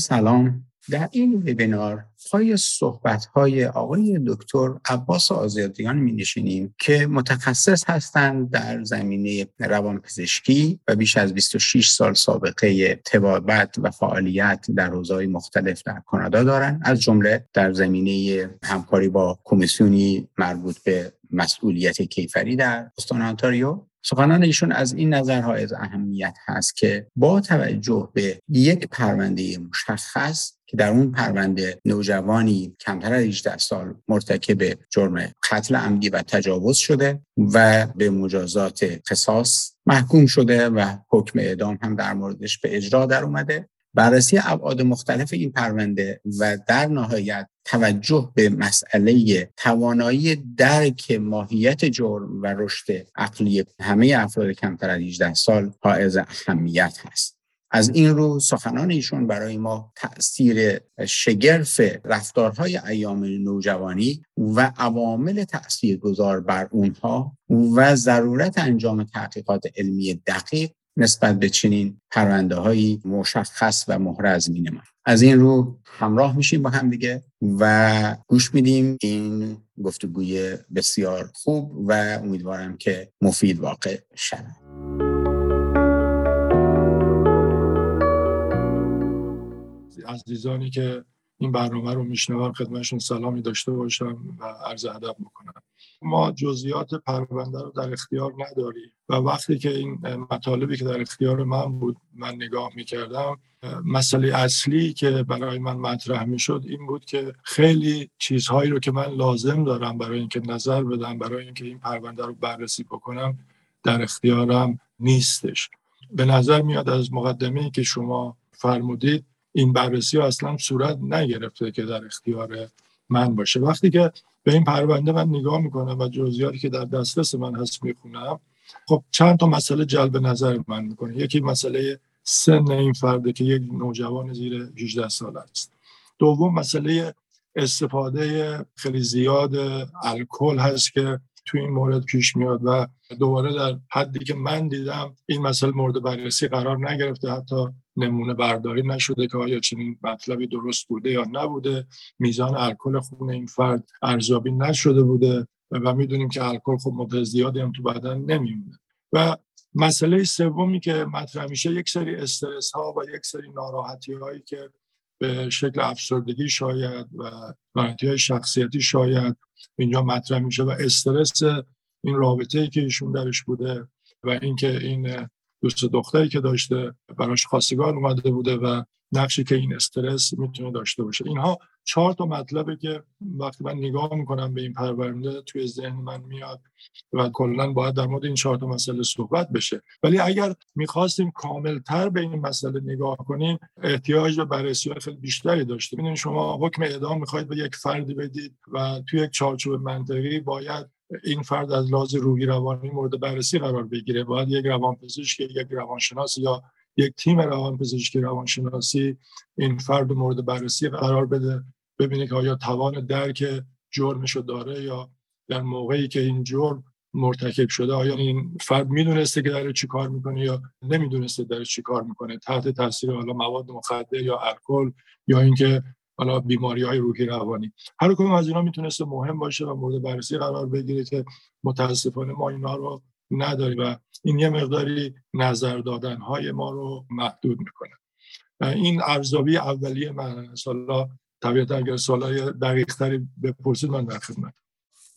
سلام. در این وبینار پای صحبت های آقای دکتر عباس آزادیان می نشینیم که متخصص هستند در زمینه روانپزشکی و بیش از 26 سال سابقه تبابت و فعالیت در حوزه‌های مختلف در کانادا دارند. از جمله در زمینه همکاری با کمیسیونی مربوط به مسئولیت کیفری در استان انتاریو سخنان ایشون از این نظر از اهمیت هست که با توجه به یک پرونده مشخص که در اون پرونده نوجوانی کمتر از 18 سال مرتکب جرم قتل عمدی و تجاوز شده و به مجازات قصاص محکوم شده و حکم اعدام هم در موردش به اجرا در اومده. بررسی ابعاد مختلف این پرونده و در نهایت توجه به مسئله توانایی درک ماهیت جرم و رشد عقلی همه افراد کمتر از 18 سال حائز اهمیت هست. از این رو سخنان ایشون برای ما تاثیر شگرف رفتارهای ایام نوجوانی و عوامل تاثیرگذار بر اونها و ضرورت انجام تحقیقات علمی دقیق نسبت به چنین پرونده هایی مشخص و محرز می از این رو همراه میشیم با هم دیگه و گوش میدیم. این گفتگوی بسیار خوب و امیدوارم که مفید واقع شود. عزیزانی که این برنامه رو میشنوم خدمتشون سلامی داشته باشم و عرض ادب بکنم. ما جزئیات پرونده رو در اختیار نداریم. و وقتی که این مطالبی که در اختیار من بود من نگاه می‌کردم مسئله اصلی که برای من مطرح می‌شد این بود که خیلی چیزهایی رو که من لازم دارم برای اینکه نظر بدم برای اینکه این پرونده رو بررسی بکنم در اختیارم نیستش. به نظر میاد از مقدمه که شما فرمودید این بررسی اصلا صورت نگرفته که در اختیار من باشه. وقتی که به این پرونده من نگاه می‌کنم و جزئیاتی که در دسترس من هست می‌خونم. خب چند تا مسئله جلب نظر من می‌کنه. یکی مسئله سن این فرده که یک نوجوان زیر 18 سال است. دوم مسئله استفاده خیلی زیاد الکل هست که تو این مورد پیش میاد و دوباره در حدی که من دیدم این مسئله مورد بررسی قرار نگرفته. حتی نمونه برداری نشده که آیا چنین مطلبی درست بوده یا نبوده. میزان الکل خون این فرد ارزیابی نشده بوده و می‌دونیم که الکل خب مدت زیادی هم تو بدن نمیمونه. و مسئله سومی که مطرح میشه یک سری استرس ها و یک سری ناراحتی هایی که به شکل افسردگی شاید و ناراحتی های شخصیتی شاید اینجا مطرح میشه و استرس این رابطه ای که ایشون درش بوده و اینکه این دوست دختری که داشته براش خواستگار اومده بوده و نقشی که این استرس می‌تونه داشته باشه. اینها چهار تا مطلبه که وقتی من نگاه می‌کنم به این پرونده توی ذهن من میاد و کلا باید در مورد این چهار تا مسئله صحبت بشه. ولی اگر می‌خواستیم کاملتر به این مسئله نگاه کنیم احتیاج به بررسی خیلی بیشتری داشته ببینید شما حکم اعدام می‌خواید به یک فردی بدید و توی یک چارچوب منطقی باید این فرد از لحاظ روحی روانی مورد بررسی قرار بگیره. باید یک روانپزشک یک روانشناس یا یک تیم روانپزشکی روانشناسی این فرد مورد بررسی قرار بده. ببینه که آیا توان درک جرمش داره یا در موقعی که این جرم مرتکب شده آیا این فرد می‌دونسته که داره چی کار می‌کنه یا نمی‌دونسته داره چی کار می‌کنه؟ تحت تاثیر حالا مواد مخدر یا الکل یا اینکه حالا بیماری های روحی روانی. هر کدوم از اینا می‌تونسته مهم باشه و مورد بررسی قرار بگیره که متاسفانه ما اینا رو نداریم و این یه مقداری نظر دادن های ما رو محدود می‌کنه. این ارزیابی اولیه من سالا طبیعتا اگر سوالای دقیق تری بپرسید من در خدمت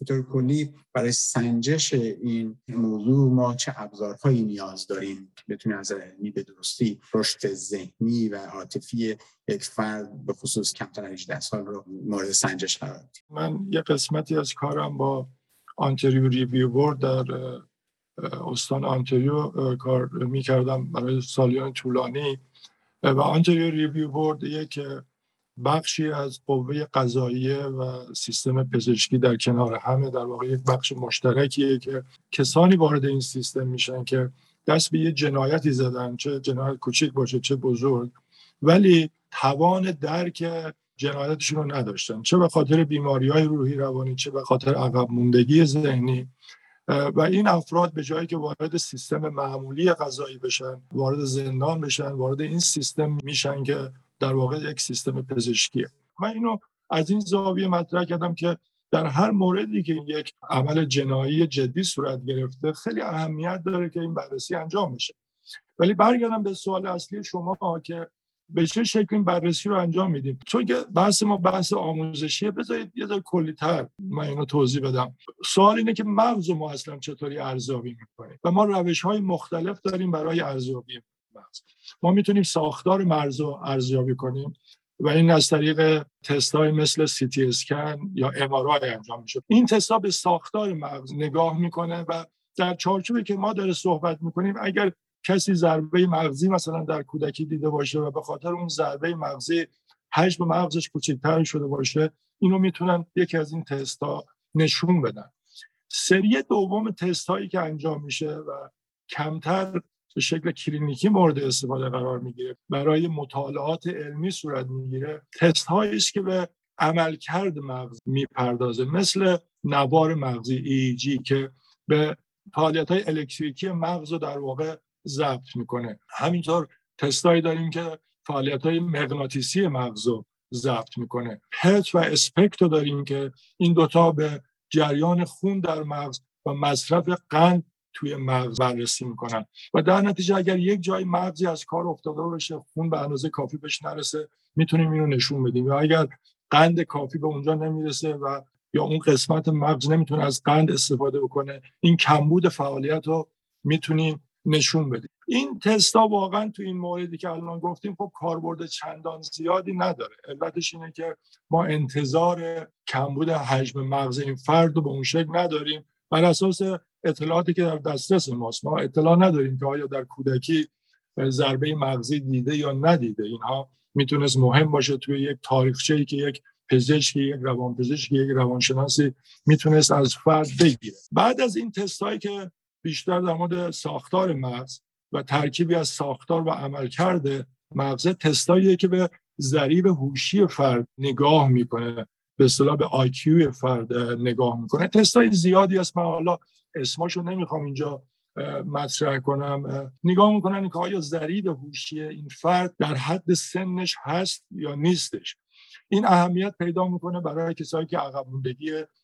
طور کلی برای سنجش این موضوع ما چه ابزارهایی نیاز داریم که بتونیم از علمی به درستی رشد ذهنی و عاطفی یک فرد به خصوص کمتر از 18 سال رو مورد سنجش قرار بدیم؟ من یه قسمتی از کارم با Ontario Review Board در استان آنتریو کار می‌کردم برای سالیان طولانی. و Ontario Review Board یک بخشی از قوه قضاییه و سیستم پزشکی در کنار همه در واقع یک بخش مشترکیه که کسانی وارد این سیستم میشن که دست به یه جنایتی زدن چه جنایت کوچیک باشه چه بزرگ ولی توان درک جنایتشون رو نداشتن. چه به خاطر بیماری های روحی روانی چه به خاطر عقب موندگی ذهنی. و این افراد به جایی که وارد سیستم معمولی قضایی بشن وارد زندان بشن وارد این سیستم میشن که در واقع یک سیستم پزشکیه. من اینو از این زاویه مطرح کردم که در هر موردی که یک عمل جنایی جدی صورت گرفته خیلی اهمیت داره که این بررسی انجام بشه. ولی برگردم به سوال اصلی شما که به چه شکل این بررسی رو انجام میدیم؟ چون که بحث ما بحث آموزشیه بذارید یه ذره کلیتر من اینو توضیح بدم. سوال اینه که مغز ما اصلا چطوری ارزیابی می‌کنیم و ما روش های مختلف داریم برای ارزیابی. مغز. ما می‌تونیم ساختار مغز رو ارزیابی کنیم و این از طریق تست های مثل سی تی اسکن یا ام انجام میشه. این تست به ساختار مغز نگاه می‌کنه و در چارچوبی که ما داره صحبت می‌کنیم اگر کسی ضربه مغزی مثلا در کودکی دیده باشه و به خاطر اون ضربه مغزی حجم مغزش کوچکتر شده باشه اینو می‌تونن یکی از این تست ها نشون بدن. سری دوم تست هایی که انجام میشه و کمتر به شکل کلینیکی مورد استفاده قرار می‌گیره. برای مطالعات علمی صورت می‌گیره. تست هایی است که به عملکرد مغز می‌پردازه مثل نوار مغزی ایجی e که به فعالیت های الکتریکی مغز رو در واقع ضبط می‌کنه. همینطور تستایی داریم که فعالیت های مغناطیسی مغز رو ضبط می‌کنه. پت و اسپکت رو داریم که این دوتا به جریان خون در مغز و مصرف قند توی مغز بررسی می‌کنن. و در نتیجه اگر یک جای مغزی از کار افتاده باشه خون به اندازه کافی بهش نرسه می‌تونیم اینو نشون بدیم. یا اگر قند کافی به اونجا نمی‌رسه و یا اون قسمت مغز نمی‌تونه از قند استفاده بکنه این کمبود فعالیت رو می‌تونیم نشون بدیم. این تستا واقعا تو این موردی که الان گفتیم خب کاربرد چندان زیادی نداره. علتش اینه که ما انتظار کمبود حجم مغز این فرد رو به اون شکل نداریم. بر اساس اطلاعاتی که در دسترس ماست. ما اطلاع نداریم که آیا در کودکی ضربه مغزی دیده یا ندیده. اینها می‌تونست مهم باشه توی یک تاریخچه که یک پزشکی یک روانپزشکی یک روانشناسی می‌تونست از فرد بگیره. بعد از این تست که بیشتر در مورد ساختار مغز و ترکیبی از ساختار و عملکرد مغز تستاییه که به ضریب هوشی فرد نگاه می‌کنه. به اصطلاح به آیکیو فرد نگاه می‌کنه. تستای زیادی است من حالا اسماشو نمی‌خوام اینجا مطرح کنم. نگاه می‌کنن که آیا ضریب هوشی این فرد در حد سنش هست یا نیستش. این اهمیت پیدا می‌کنه برای کسایی که عقب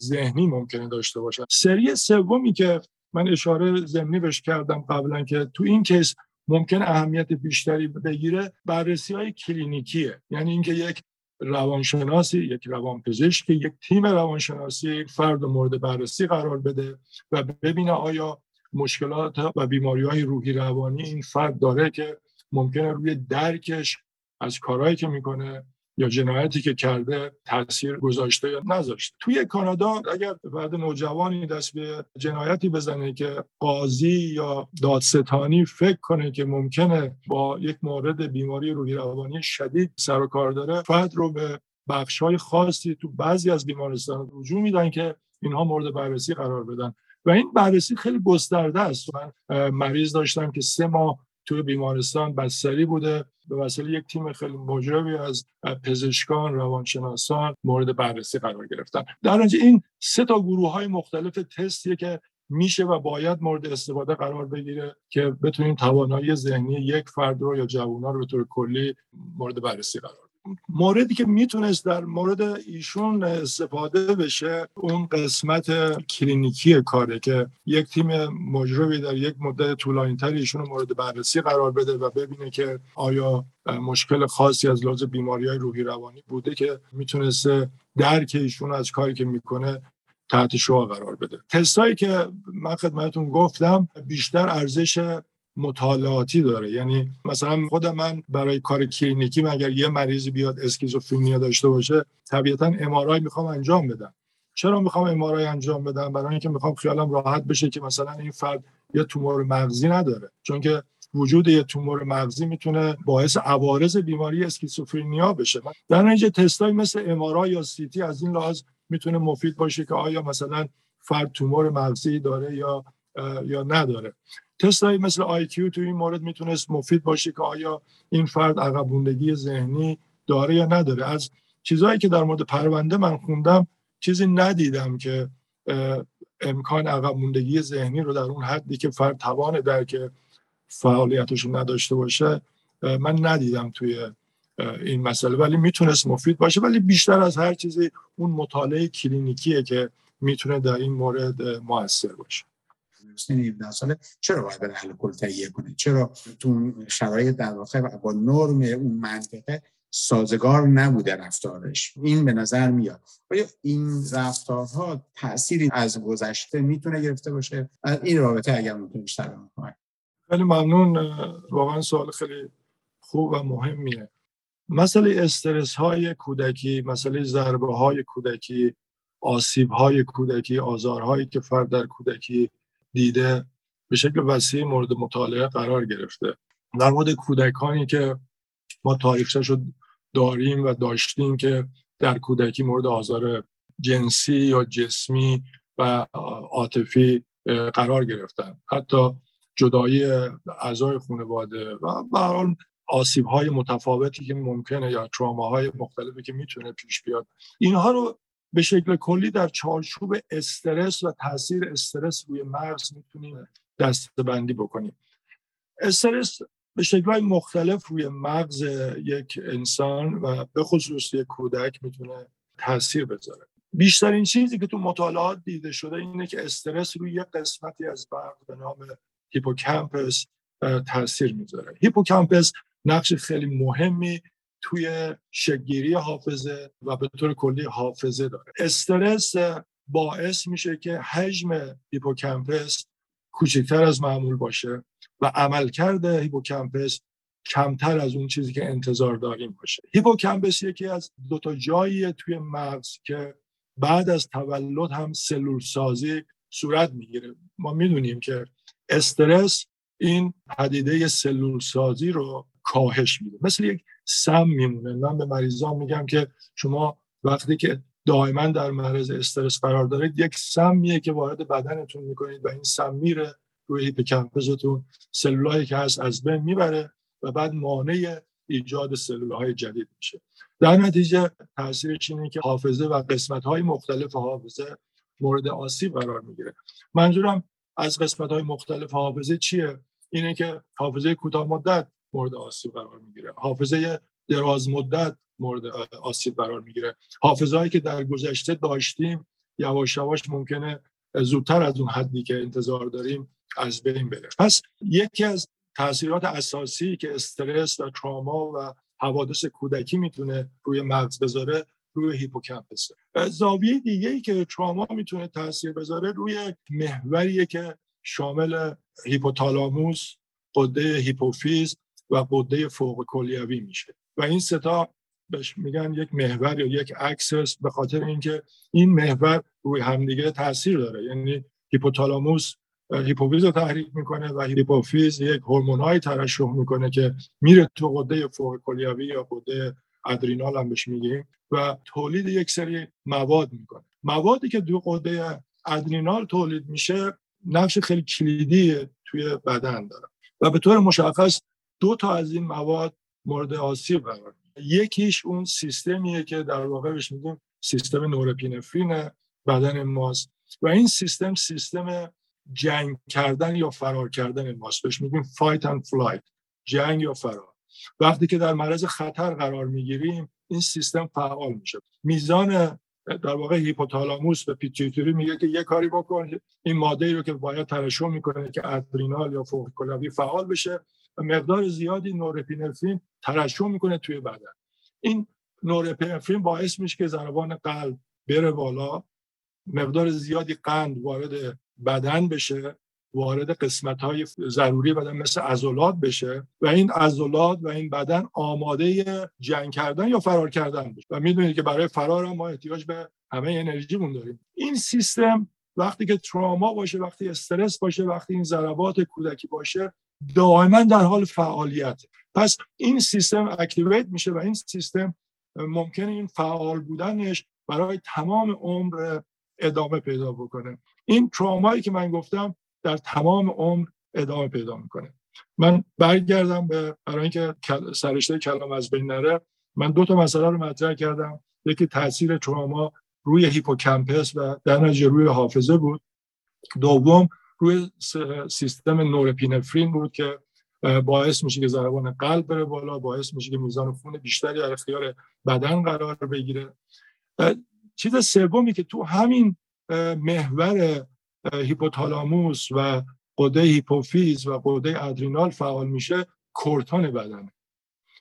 ذهنی ممکنه داشته باشن. سری سومی که من اشاره زمینی بهش کردم قبلا که تو این کیس ممکن اهمیت بیشتری بگیره بررسی های کلینیکیه. یعنی اینکه یک روانشناسی یک روانپزشکی یک تیم روانشناسی یک فرد مورد بررسی قرار بده و ببینه آیا مشکلات و بیماری های روحی روانی این فرد داره که ممکنه روی درکش از کارهایی که می‌کنه یا جنایتی که کرده تاثیر گذاشته یا نذاشته. توی کانادا اگر بعد نوجوانی دست به جنایتی بزنه که قاضی یا دادستانی فکر کنه که ممکنه با یک مورد بیماری روحی روانی شدید سر و کار داره فرد رو به بخش های خاصی تو بعضی از بیمارستان رجوع میدن که اینها مورد بررسی قرار بدن. و این بررسی خیلی گسترده است. من مریض داشتم که سه ماه توی بیمارستان بستری بوده. به وسیله یک تیم خیلی مجربی از پزشکان روانشناسان مورد بررسی قرار گرفتن. در این سه تا گروه های مختلف تستیه که میشه و باید مورد استفاده قرار بگیره که بتونیم توانایی ذهنی یک فرد رو یا جوونا رو به طور کلی مورد بررسی قرار موردی که می‌تونست در مورد ایشون استفاده بشه اون قسمت کلینیکی کاره که یک تیم مجربی در یک مدت طولانی تر ایشون مورد بررسی قرار بده و ببینه که آیا مشکل خاصی از لحاظ بیماری های روحی روانی بوده که می‌تونسته درک ایشون از کاری که می‌کنه تحت شعا قرار بده. تستایی که من خدمتتون گفتم بیشتر ارزش مطالعاتی داره. یعنی مثلا خود من برای کار کلینیکی اگر یه مریضی بیاد اسکیزوفرنیا داشته باشه طبیعتا امارای می‌خوام انجام بدم. چرا می‌خوام امارای انجام بدم؟ برای اینکه می‌خوام خیالم راحت بشه که مثلا این فرد یه تومور مغزی نداره. چون که وجود یه تومور مغزی می‌تونه باعث عوارض بیماری اسکیزوفرنیا بشه. در نتیجه تستای مثل امارای یا سیتی از این لحاظ می‌تونه مفید باشه که آیا مثلا فرد تومور مغزی داره یا یا نداره. تستایی مثل آیکیو تو این مورد می‌تونست مفید باشه که آیا این فرد عقب ذهنی داره یا نداره. از چیزهایی که در مورد پرونده من خوندم چیزی ندیدم که امکان عقب ذهنی رو در اون حدی که فرد توان درک فعالیتش نداشته باشه من ندیدم توی این مسئله. ولی می‌تونست مفید باشه. ولی بیشتر از هر چیزی اون مطالعه کلینیکیه که می‌تونه در این مورد موثر باشه. ساله چرا باید بره اهل کل تهیه کنه؟ چرا تو شرایط در واقع با نرم اون منطقه سازگار نبوده رفتارش؟ این به نظر میاد. آیا این رفتارها تأثیری از گذشته می‌تونه گرفته باشه؟ این رابطه اگر می‌تونه بیشتر خیلی ممنون. واقعا سوال خیلی خوب و مهمیه. مسئله استرس های کودکی مسئله ضربه های کودکی آسیب های کودکی آزارهایی که فرد در کودکی دیده به شکل وسیع مورد مطالعه قرار گرفته. در مورد کودکانی که ما تاریخش رو داریم و داشتیم که در کودکی مورد آزار جنسی یا جسمی و عاطفی قرار گرفتن. حتی جدایی اعضای خانواده و به آسیب های متفاوتی که ممکنه یا تراما های مختلفی که می‌تونه پیش بیاد. اینها رو به شکل کلی در چارچوب استرس و تاثیر استرس روی مغز می‌تونیم دستبندی بکنیم. استرس به شکلهای مختلف روی مغز یک انسان و به خصوص یک کودک می‌تونه تاثیر بذاره. بیشترین چیزی که تو مطالعات دیده شده اینه که استرس روی یک قسمتی از مغز به نام hippocampus تاثیر می‌ذاره. hippocampus نقش خیلی مهمی توی شکل‌گیری حافظه و به طور کلی حافظه داره. استرس باعث میشه که حجم hippocampus کوچکتر از معمول باشه و عملکرد hippocampus کمتر از اون چیزی که انتظار داریم باشه. hippocampus یکی از دو تا جایی توی مغز که بعد از تولد هم سلول سازی صورت می‌گیره. ما می‌دونیم که استرس این پدیده سلول سازی رو کاهش میده. مثل یک سم میمونه. من به مریضان میگم که شما وقتی که دائما در معرض استرس قرار دارید یک سمیه که وارد بدنتون می‌کنید و این سم میره روی هیپوکامپستون سلولایی که هست از بین می‌بره و بعد مانع ایجاد سلولهای جدید میشه. در نتیجه تاثیرش اینه که حافظه و قسمت های مختلف حافظه مورد آسیب قرار می‌گیره. منظورم از قسمت های مختلف حافظه چیه؟ اینه که حافظه کوتاه مدت مورد آسیب قرار می‌گیره. حافظه دراز مدت مورد آسیب قرار می‌گیره. حافظه که در گذشته داشتیم یواش یواش ممکنه زودتر از اون حدی که انتظار داریم از بین بره. پس یکی از تاثیرات اساسی که استرس و تراما و حوادث کودکی می‌تونه روی مغز بذاره روی hippocampus زاویه دیگه ای که تراما می‌تونه تاثیر بذاره روی محوریه که شامل هیپوتالاموس غده هیپوفیز و غده فوق کلیوی میشه. و این سه تا بهش میگن یک محور یا یک axis به خاطر اینکه این محور روی همدیگه تاثیر داره. یعنی هیپوتالاموس هیپوفیز رو تحریک می‌کنه و هیپوفیز یک هورمونایی ترشح می‌کنه که میره تو غده فوق کلیوی یا غده adrenal هم بهش میگیم و تولید یک سری مواد می‌کنه. موادی که تو غده adrenal تولید میشه نقش خیلی کلیدی توی بدن داره. و به طور مشخص دو تا از این مواد مورد آسیب قرار یکیش اون سیستمیه که در واقع بهش میگیم سیستم norepinephrine بدن ماست. و این سیستم سیستم جنگ کردن یا فرار کردن ماست. بهش میگیم fight and flight جنگ یا فرار. وقتی که در معرض خطر قرار می‌گیریم این سیستم فعال میشه. میزان در واقع هیپوتالاموس و pituitary میگه که یه کاری بکن این ماده رو که باید ترشح می‌کنه که ادرینال یا فوق فعال بشه. مقدار زیادی نورپینفرین ترشح می‌کنه توی بدن. این نورپینفرین باعث میشه که ضربان قلب بره بالا مقدار زیادی قند وارد بدن بشه وارد قسمت های ضروری بدن مثل عضلات بشه و این عضلات و این بدن آماده جنگ کردن یا فرار کردن بشه. و می‌دونید که برای فرار ما احتیاج به همه انرژیمون داریم. این سیستم وقتی که تراما باشه وقتی استرس باشه وقتی این ضربات کودکی باشه دائما در حال فعالیت. پس این سیستم اکتیویت میشه و این سیستم ممکنه این فعال بودنش برای تمام عمر ادامه پیدا بکنه. این ترامایی که من گفتم در تمام عمر ادامه پیدا می‌کنه. من برگردم به برای اینکه سرشته کلام از بین نره من دو تا مسئله رو مطرح کردم. یکی تاثیر تراما روی hippocampus و در روی حافظه بود. دوم روی سیستم norepinephrine بود که باعث میشه که ضربان قلب بره بالا باعث میشه که میزان خون بیشتری در اختیار بدن قرار بگیره. چیز سومی که تو همین محور هیپوتالاموس و غده هیپوفیز و غده adrenal فعال میشه کورتون بدنه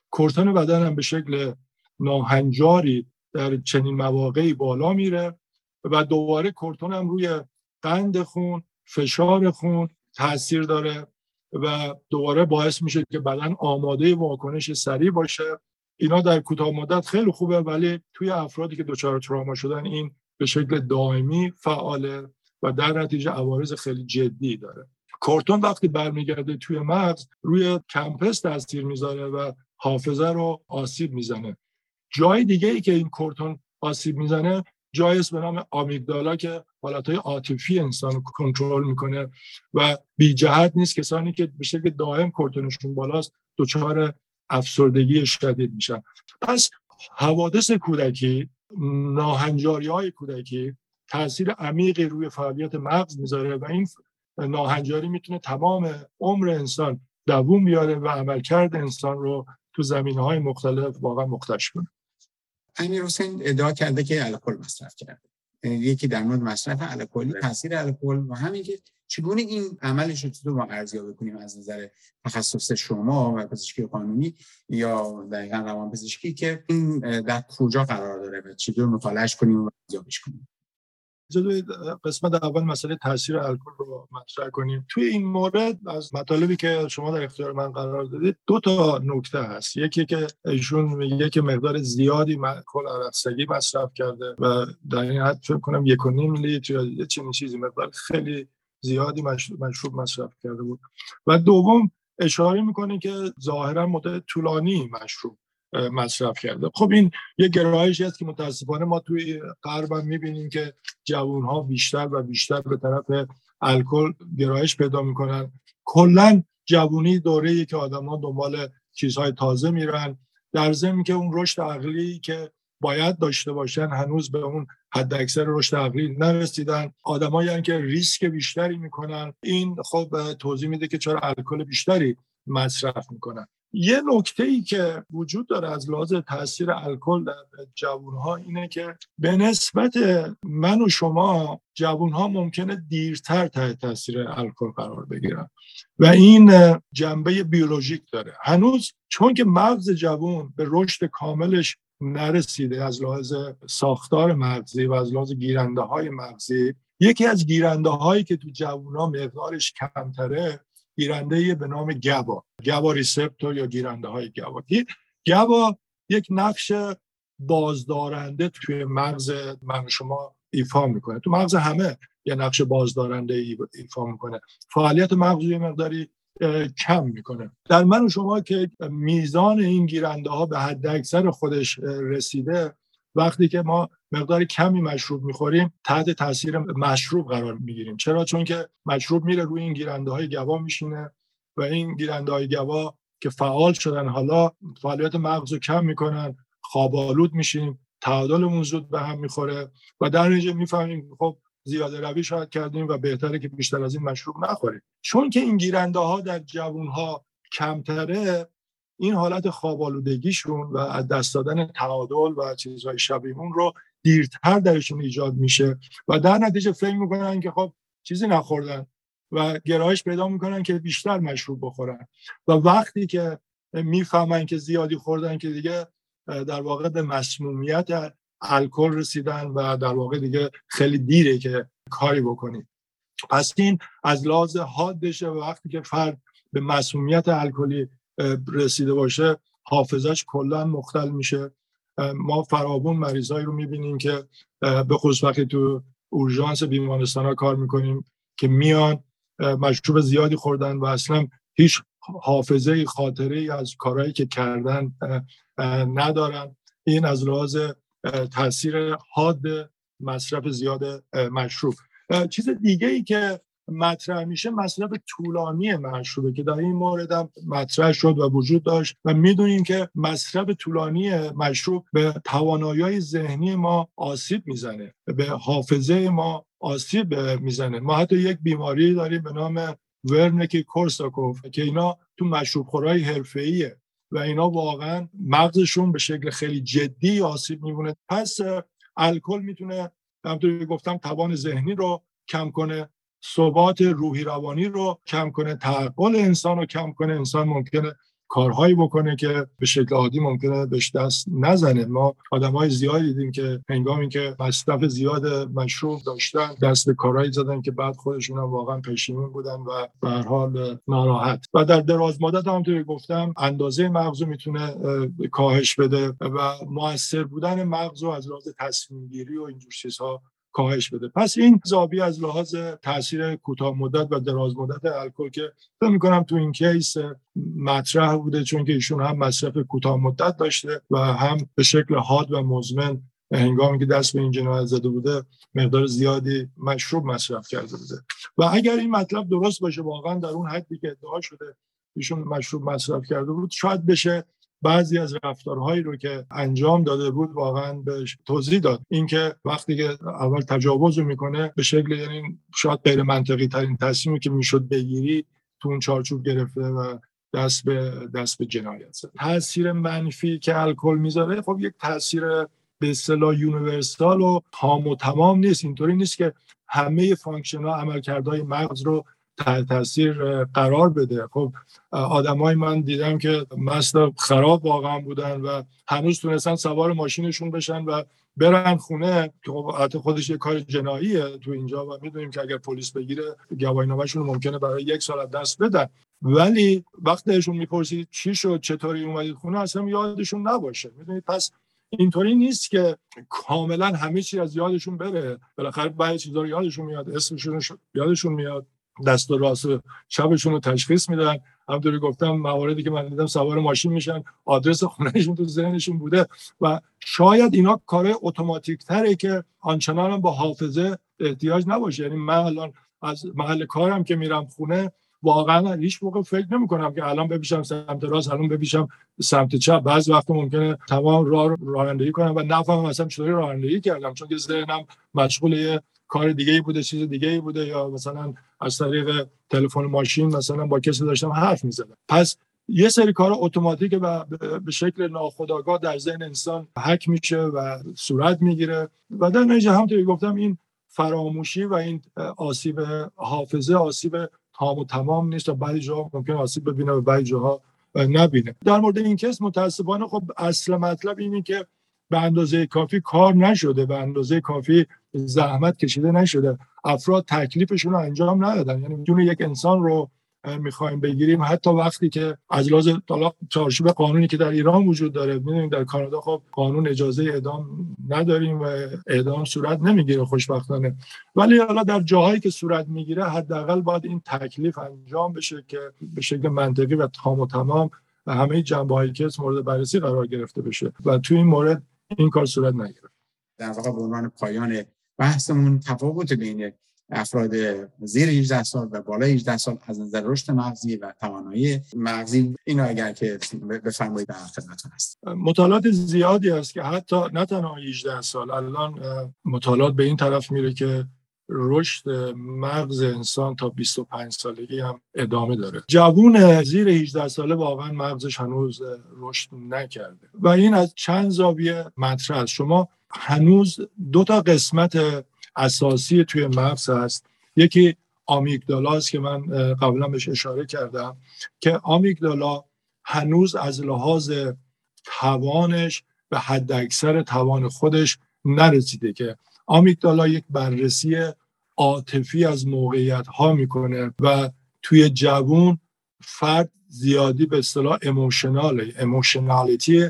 کورتان بدن هم به شکل ناهنجاری در چنین مواقعی بالا میره و دوباره کورتون هم روی قند خون فشار خون تاثیر داره و دوباره باعث میشه که بدن آماده واکنش سریع باشه. اینا در کوتاه مدت خیلی خوبه ولی توی افرادی که دچار تراما شدن این به شکل دائمی فعاله و در نتیجه عوارض خیلی جدی داره. کورتون وقتی برمیگرده توی مغز روی کمپس تاثیر می‌ذاره و حافظه رو آسیب می‌زنه. جای دیگه ای که این کورتون آسیب می‌زنه جایی به نام آمیگدالا که حالتهای عاطفی انسان رو کنترل می‌کنه و بی جهت نیست. کسانی که به شکل دائم کورتونشون بالاست دچار افسردگی شدید میشن. پس حوادث کودکی ناهنجاری های کودکی تاثیر عمیقی روی فعالیت مغز می‌ذاره و این ناهنجاری می‌تونه تمام عمر انسان دووم بیاره و عملکرد انسان رو تو زمینه های مختلف واقعا مختش کنه. امیر حسین ادعا کرده که الکل مصرف کرده یعنی یکی در مورد مصرف الکلی بله. تاثیر الکل و همین که چگونه این عملش رو تو ما ارزیابی کنیم از نظر تخصص شما و پزشکی قانونی یا دقیقا روان پزشکی که این در کجا قرار داره و چطور مطالعهش کنیم و ارزیابیش کنیم جلوی قسمت اول مسئله تاثیر الکل رو مطرح کنیم. توی این مورد از مطالبی که شما در اختیار من قرار دادید دو تا نکته هست. یکی که ایشون میگه که مقدار زیادی کل عرقسگی مصرف کرده و در این حد فکر کنم یک و نیم لیتر یا چنین چیزی مقدار خیلی زیادی مشروب مصرف کرده بود. و دوم اشاره می‌کنه که ظاهرا مدت طولانی مشروب. مصرف کرده خب این یه گرایشی است که متاسفانه ما توی غرب هم می‌بینیم که جوان ها بیشتر و بیشتر به طرف الکل گرایش پیدا می‌کنن. کلا جوونی دوره که آدم ها دنبال چیزهای تازه میرن. در ضمن که اون رشد عقلی که باید داشته باشن هنوز به اون حد اکثر رشد عقلی نرسیدن. آدمایی که ریسک بیشتری می‌کنن. این خب توضیح میده که چرا الکل بیشتری مصرف می‌کنن. یه نکته ای که وجود داره از لحاظ تاثیر الکل در جوانها اینه که به نسبت من و شما جوانها ممکنه دیرتر تحت تاثیر الکل قرار بگیرن. و این جنبه بیولوژیک داره. هنوز چون که مغز جوان به رشد کاملش نرسیده از لحاظ ساختار مغزی و از لحاظ گیرنده های مغزی یکی از گیرنده هایی که تو جوان مقدارش کمتره گیرنده به نام گبا گبا ریسپتور یا گیرنده های گبا گبا یک نقش بازدارنده توی مغز من شما ایفا می‌کنه. تو مغز همه یه نقش بازدارنده ایفا می‌کنه. فعالیت مغز یه مقداری کم می‌کنه. در من و شما که میزان این گیرنده ها به حد اکثر خودش رسیده وقتی که ما مقدار کمی مشروب می‌خوریم تحت تاثیر مشروب قرار می‌گیریم. چرا؟ چون که مشروب میره روی این گیرنده های گوا میشینه و این گیرنده های گوا که فعال شدن حالا فعالیت مغز رو کم می‌کنن خوابالود میشیم تعادلمون زود به هم می‌خوره و در نتیجه می‌فهمیم خب زیاده روی شاید کردیم و بهتره که بیشتر از این مشروب نخوریم. چون که این گیرنده ها در جوون ها کمتره این حالت خوابالودگیشون و از دست دادن تعادل و چیزهای شبیه اون رو دیرتر درشون ایجاد میشه و در نتیجه فکر می‌کنن که خب چیزی نخوردن و گرایش پیدا می‌کنن که بیشتر مشروب بخورن. و وقتی که می‌فهمن که زیادی خوردن که دیگه در واقع به مسمومیت الکل رسیدن و در واقع دیگه خیلی دیره که کاری بکنید پس این از لحاظ حادشه و وقتی که فرد به مسمومیت الکلی رسیده باشه حافظش کلا مختل میشه. ما فرابون مریضایی رو می‌بینیم که به خصوص وقتی تو اورژانس بیمارستان ها کار می‌کنیم که میان مشروب زیادی خوردن و اصلا هیچ حافظه خاطره از کارهایی که کردن ندارن. این از لحاظ تاثیر حاد مصرف زیاد مشروب. چیز دیگه ای که مطرح میشه مصرف طولانی مشروبه که در این مورد هم مطرح شد و وجود داشت و می‌دونیم که مصرف طولانی مشروب به توانایی ذهنی ما آسیب می‌زنه به حافظه ما آسیب می‌زنه. ما حتی یک بیماری داریم به نام ورنکی کورساکوف که اینا تو مشروب خورای حرفه‌ایه و اینا واقعا مغزشون به شکل خیلی جدی آسیب میبونه. پس الکل می‌تونه همونطوری گفتم توان ذهنی رو کم کنه. ثبات روحی روانی رو کم کنه تعقل انسان رو کم کنه. انسان ممکنه کارهایی بکنه که به شکل عادی ممکنه بهش دست نزنه. ما آدم های زیادی دیدیم که هنگامی که مصرف زیاد مشروب داشتن دست به کارهایی زدن که بعد خودشون هم واقعا پشیمون بودن و به حال ناراحت. و در دراز مدت همونطور گفتم اندازه مغز می‌تونه کاهش بده و موثر بودن مغز از لحاظ تصمیم گیری و اینجور چیزها کاهش بده. پس این زابی از لحاظ تاثیر کوتاه مدت و دراز مدت الکل که فکر می‌کنم تو این کیس مطرح بوده چون که ایشون هم مصرف کوتاه مدت داشته و هم به شکل حاد و مزمن هنگامی که دست به این جنایت زده بوده مقدار زیادی مشروب مصرف کرده بوده. و اگر این مطلب درست باشه واقعا در اون حدی که ادعا شده ایشون مشروب مصرف کرده بود شاید بشه بعضی از رفتارهایی رو که انجام داده بود واقعا بهش توضیح داد. اینکه وقتی که اول تجاوز رو می‌کنه به شکل یعنی شاید غیر منطقی ترین تصمیمی که می‌شد بگیری تو اون چارچوب گرفته و دست به دست به جنایت زد. تاثیر منفی که الکل می‌ذاره خب یک تاثیر به اصطلاح universal و تام و تمام نیست. اینطوری نیست که همه function ها عملکردهای مغز رو تحت تاثیر قرار بده. خب آدمای من دیدم که مست خراب واقعا بودن و هنوز تونستن سوار ماشینشون بشن و برن خونه. که خب خودش یه کار جناییه تو اینجا و می‌دونیم که اگر پلیس بگیره گواهینامه‌شون ممکنه برای یک سال دست بدن. ولی وقتی ازشون می‌پرسید چی شد چطوری اومدید خونه اصلا یادشون نباشه. می‌دونید پس اینطوری نیست که کاملا همه چی از یادشون بره. بالاخره بعضی چیزا رو یادشون میاد اسمشون یادشون میاد. دست و راست چپشون رو تشخیص میدن. همونطوری گفتم مواردی که من دیدم سوار ماشین میشن آدرس خونهشون تو ذهنشون بوده و شاید اینا کار اتوماتیک تره که آنچنان با حافظه احتیاج نباشه. یعنی من الان از محل کارم که میرم خونه واقعا هیچ موقع فکر نمی کنم که الان بپیشم سمت راست الان بپیشم سمت چپ. بعض وقت ممکنه تمام راه رانندگی کنم و نفهمم اصلا چطوری رانندگی کردم چون که ذهنم مشغول کار دیگه ای بوده چیز دیگه ای بوده یا مثلا از طریق تلفن ماشین مثلا با کسی داشتم حرف می‌زدم. پس یه سری کار اتوماتیک و به شکل ناخودآگاه در ذهن انسان حک میشه و صورت می‌گیره و در نتیجه همونطوری گفتم این فراموشی و این آسیب حافظه آسیب تام و تمام نیست و بعضی جاها ممکن آسیب ببینه و بعضی جاها نبینه. در مورد این کس متاسفانه خب اصل مطلب اینه که به اندازه کافی کار نشده به اندازه کافی زحمت کشیده نشده. افراد تکلیفشون رو انجام ندادن. یعنی جون یک انسان رو می‌خوایم بگیریم حتی وقتی که از لحاظ طلاق چارچوب قانونی که در ایران وجود داره می‌دونیم در کانادا خب قانون اجازه اعدام نداریم و اعدام صورت نمی‌گیره خوشبختانه. ولی حالا در جاهایی که صورت می‌گیره حداقل باید این تکلیف انجام بشه که به شکل منطقی و تام و تمام همه جنبه هایی که مورد بررسی قرار گرفته بشه. و توی این مورد این کار صورت نگرفت. در واقع به عنوان پایان بحثمون تفاوت بین افراد زیر 18 سال و بالای 18 سال از نظر رشد مغزی و توانایی مغزی. اینو اگر که بفرمایید در خدمتتون هست مطالعات زیادی است که حتی نه تنها 18 سال الان مطالعات به این طرف میره که رشد مغز انسان تا 25 سالگی هم ادامه داره. جوون زیر 18 ساله واقعا مغزش هنوز رشد نکرده. و این از چند زاویه مطرح شما هنوز دو تا قسمت اساسی توی مغز هست. یکی آمیگدالا است که من قبلا بهش اشاره کردم که آمیگدالا هنوز از لحاظ توانش به حد اکثر توان خودش نرسیده که آمیگدالا یک بررسی عاطفی از موقعیت ها می‌کنه و توی جوون فرد زیادی به اصطلاح اموشناله اموشنالیتی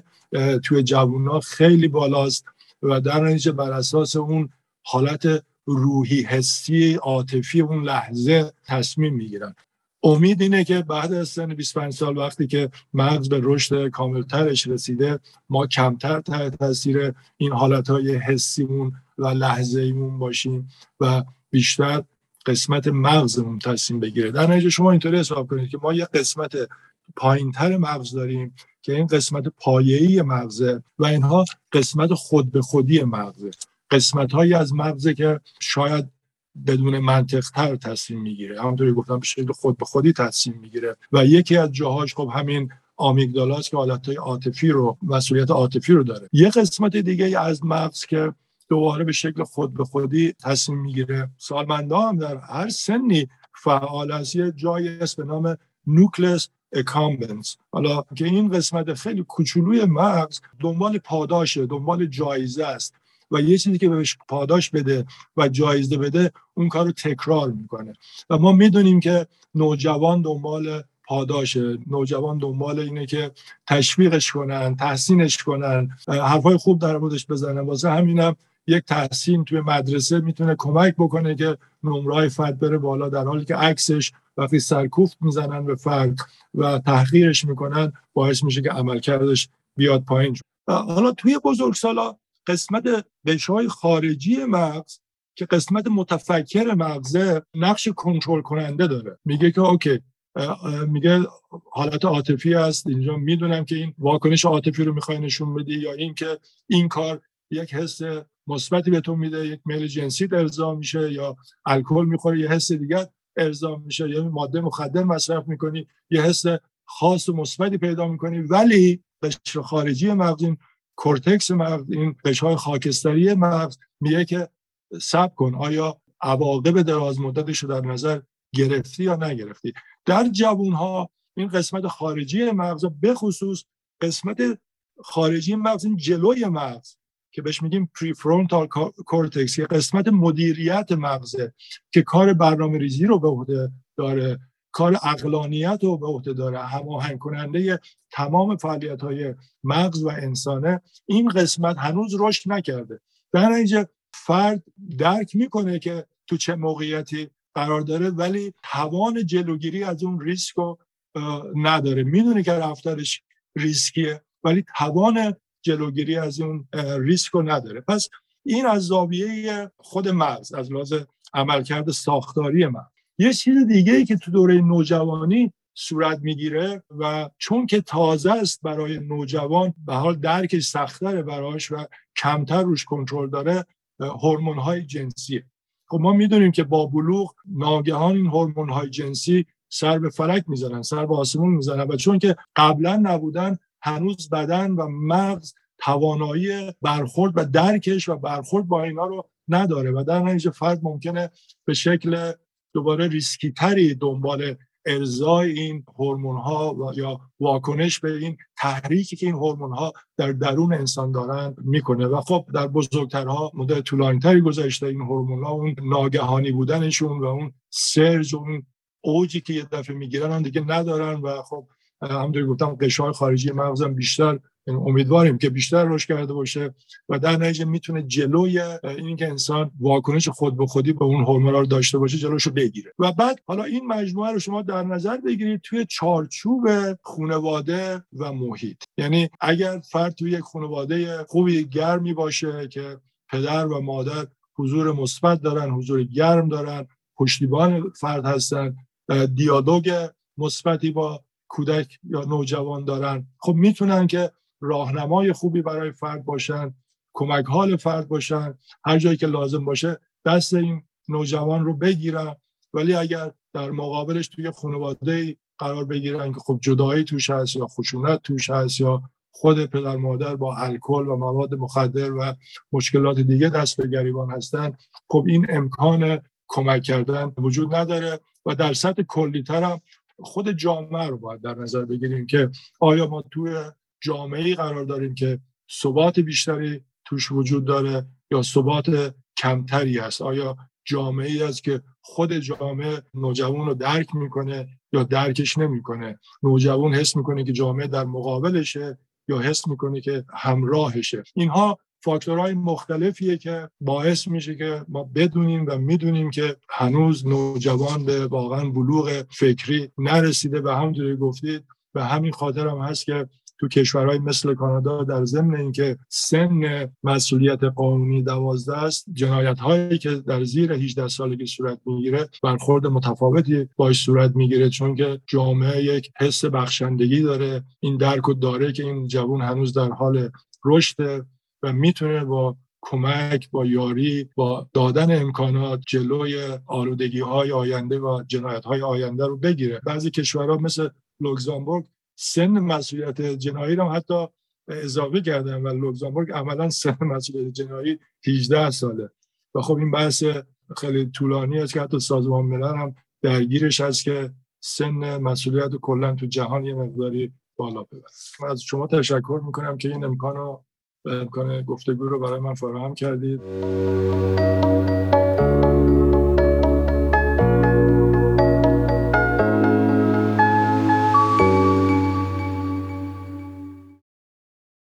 توی جوون ها خیلی بالاست و در نتیجه بر اساس اون حالت روحی حسی عاطفی اون لحظه تصمیم می‌گیرن. امید اینه که بعد از سن 25 سال وقتی که مغز به رشد کاملترش رسیده ما کمتر تحت تاثیر این حالتهای حسیمون و لحظه ایمون باشیم و بیشتر قسمت مغزمون تصمیم بگیره. در نتیجه شما اینطوری حساب کنید که ما یه قسمت پایینتر مغز داریم که این قسمت پایه‌ای مغزه و اینها قسمت خود به خودی مغزه. قسمت هایی از مغزه که شاید بدون منطق تر تصمیم می‌گیره. همونطوری گفتم به شکل خود به خودی تصمیم می‌گیره. و یکی از جاهاش خب همین آمیگدالاست که حالتهای عاطفی رو مسئولیت عاطفی رو داره. یه قسمت دیگه از مغز که دوباره به شکل خود به خودی تصمیم می‌گیره. سالمندا هم در هر سنی فعال از یه جایی است به نام نوکلس اکامبنس حالا که این قسمت خیلی کوچولوی مغز دنبال پاداشه دنبال جایزه است و یه چیزی که بهش پاداش بده و جایزه بده اون کار رو تکرار می‌کنه. و ما می‌دونیم که نوجوان دنبال پاداشه نوجوان دنبال اینه که تشویقش کنن تحسینش کنن. حرفای خوب در موردش بزنن واسه همینم یک تحسین توی مدرسه می‌تونه کمک بکنه که نمرای فرد بره بالا در حالی که عکسش وقتی سرکوفت می‌زنن به فرد و تحقیرش می‌کنن باعث میشه که عملکردش بیاد پایین. حالا توی بزرگسالا قسمت قشای خارجی مغز که قسمت متفکر مغزه نقش کنترل کننده داره. میگه که اوکی میگه حالت عاطفی است اینجا می‌دونم که این واکنش عاطفی رو می‌خوای نشون بدی یا اینکه این کار یک حس مثبتی به تو میده یک میل جنسی ارضا میشه یا الکل می‌خوره یه حس دیگر ارضا میشه. یا ماده مخدر مصرف می‌کنی یه حس خاص و مثبتی پیدا می‌کنی. ولی قشر خارجی مغز این کورتکس مغز این قشر خاکستری مغز میگه که صبر کن آیا عواقب دراز مدتش رو در نظر گرفتی یا نگرفتی؟ در جوون ها این قسمت خارجی مغز به خصوص قسمت خارجی مغز این جلوی مغز که بهش میگیم prefrontal cortex یه قسمت مدیریت مغزه که کار برنامه ریزی رو به عهده داره کار عقلانیت رو به عهده داره هماهنگ کننده تمام فعالیت های مغز و انسانه. این قسمت هنوز رشد نکرده. در اینجا فرد درک می‌کنه که تو چه موقعیتی قرار داره ولی توان جلوگیری از اون ریسک رو نداره. می‌دونه که رفتارش ریسکیه ولی توان جلوگیری از اون ریسک رو نداره. پس این از زاویه خود مغز از لحاظ عملکرد ساختاری مغز یه چیز دیگه ای که تو دوره نوجوانی صورت می‌گیره و چون که تازه است برای نوجوان به حال درکش سختره براش و کمتر روش کنترل داره هورمون های جنسیه خب ما می‌دونیم که با بلوغ ناگهان این هورمون های جنسی سر به فلک می‌زنن سر به آسمون می‌زنن و چون که قبلا نبودن هنوز بدن و مغز توانایی برخورد و درکش و برخورد با اینا رو نداره و در نتیجه فرد ممکنه به شکل دوباره ریسکی تری دنبال ارزای این هورمون ها و یا واکنش به این تحریکی که این هورمون ها در درون انسان دارن می‌کنه. و خب در بزرگترها مدت طولانیتری گذاشته این هورمون ها اون ناگهانی بودنشون و اون سرج و اون اوجی که یه دفعه می‌گیرن دیگه ندارن و خب همونطور گفتم قشای خارجی مغزم بیشتر امیدواریم که بیشتر رشد کرده باشه و در نتیجه می‌تونه جلوی این که انسان واکنش خود به خودی به اون هورمون رو داشته باشه جلوش رو بگیره. و بعد حالا این مجموعه رو شما در نظر بگیرید توی چارچوب خانواده و محیط. یعنی اگر فرد توی یک خانواده خوبی گرمی باشه که پدر و مادر حضور مثبت دارن حضور گرم دارن پشتیبان فرد هستن دیالوگ مثبتی با کودک یا نوجوان دارن. خب می‌تونن که راهنمای خوبی برای فرد باشن کمک حال فرد باشن هر جایی که لازم باشه دست این نوجوان رو بگیرن. ولی اگر در مقابلش توی خانواده قرار بگیرن که خب جدایی توش هست یا خشونت توش هست یا خود پدر مادر با الکل و مواد مخدر و مشکلات دیگه دست به گریبان هستن خب این امکان کمک کردن وجود نداره و در سطح کلیتر هم خود جامعه رو باید در نظر بگیریم که آیا ما توی جامعه قرار داریم که ثبات بیشتری توش وجود داره یا ثبات کمتری است آیا جامعه ای است که خود جامعه نوجوان رو درک می‌کنه یا درکش نمی‌کنه؟ نوجوان حس می‌کنه که جامعه در مقابلشه یا حس می‌کنه که همراهشه؟ اینها فاکتورهای مختلفیه که باعث میشه که ما بدونیم و می‌دونیم که هنوز نوجوان به واقعا بلوغ فکری نرسیده و همونطوری گفتید به همین خاطر هم هست که تو کشورهای مثل کانادا در ضمن اینکه سن مسئولیت قانونی دوازده است جنایت هایی که در زیر 18 سالگی صورت می‌گیره برخورد متفاوتی باش صورت می‌گیره چون که جامعه یک حس بخشندگی داره این درک و داره که این جوان هنوز در حال رشد و می‌تونه با کمک با یاری با دادن امکانات جلوی آلودگی های آینده و جنایت های آینده رو بگیره. بعضی کشورها مثل لوکزامبورگ سن مسئولیت جنایی رو حتی اضافه کردن و لوکزامبورگ عملا سن مسئولیت جنایی 18 ساله. و خب این بحث خیلی طولانی است که حتی سازمان ملل هم درگیرش هست که سن مسئولیت کلا تو جهان یه مقداری بالا ببره. من از شما تشکر می‌کنم که این امکان رو و امکان گفتگو رو برای من فراهم کردید.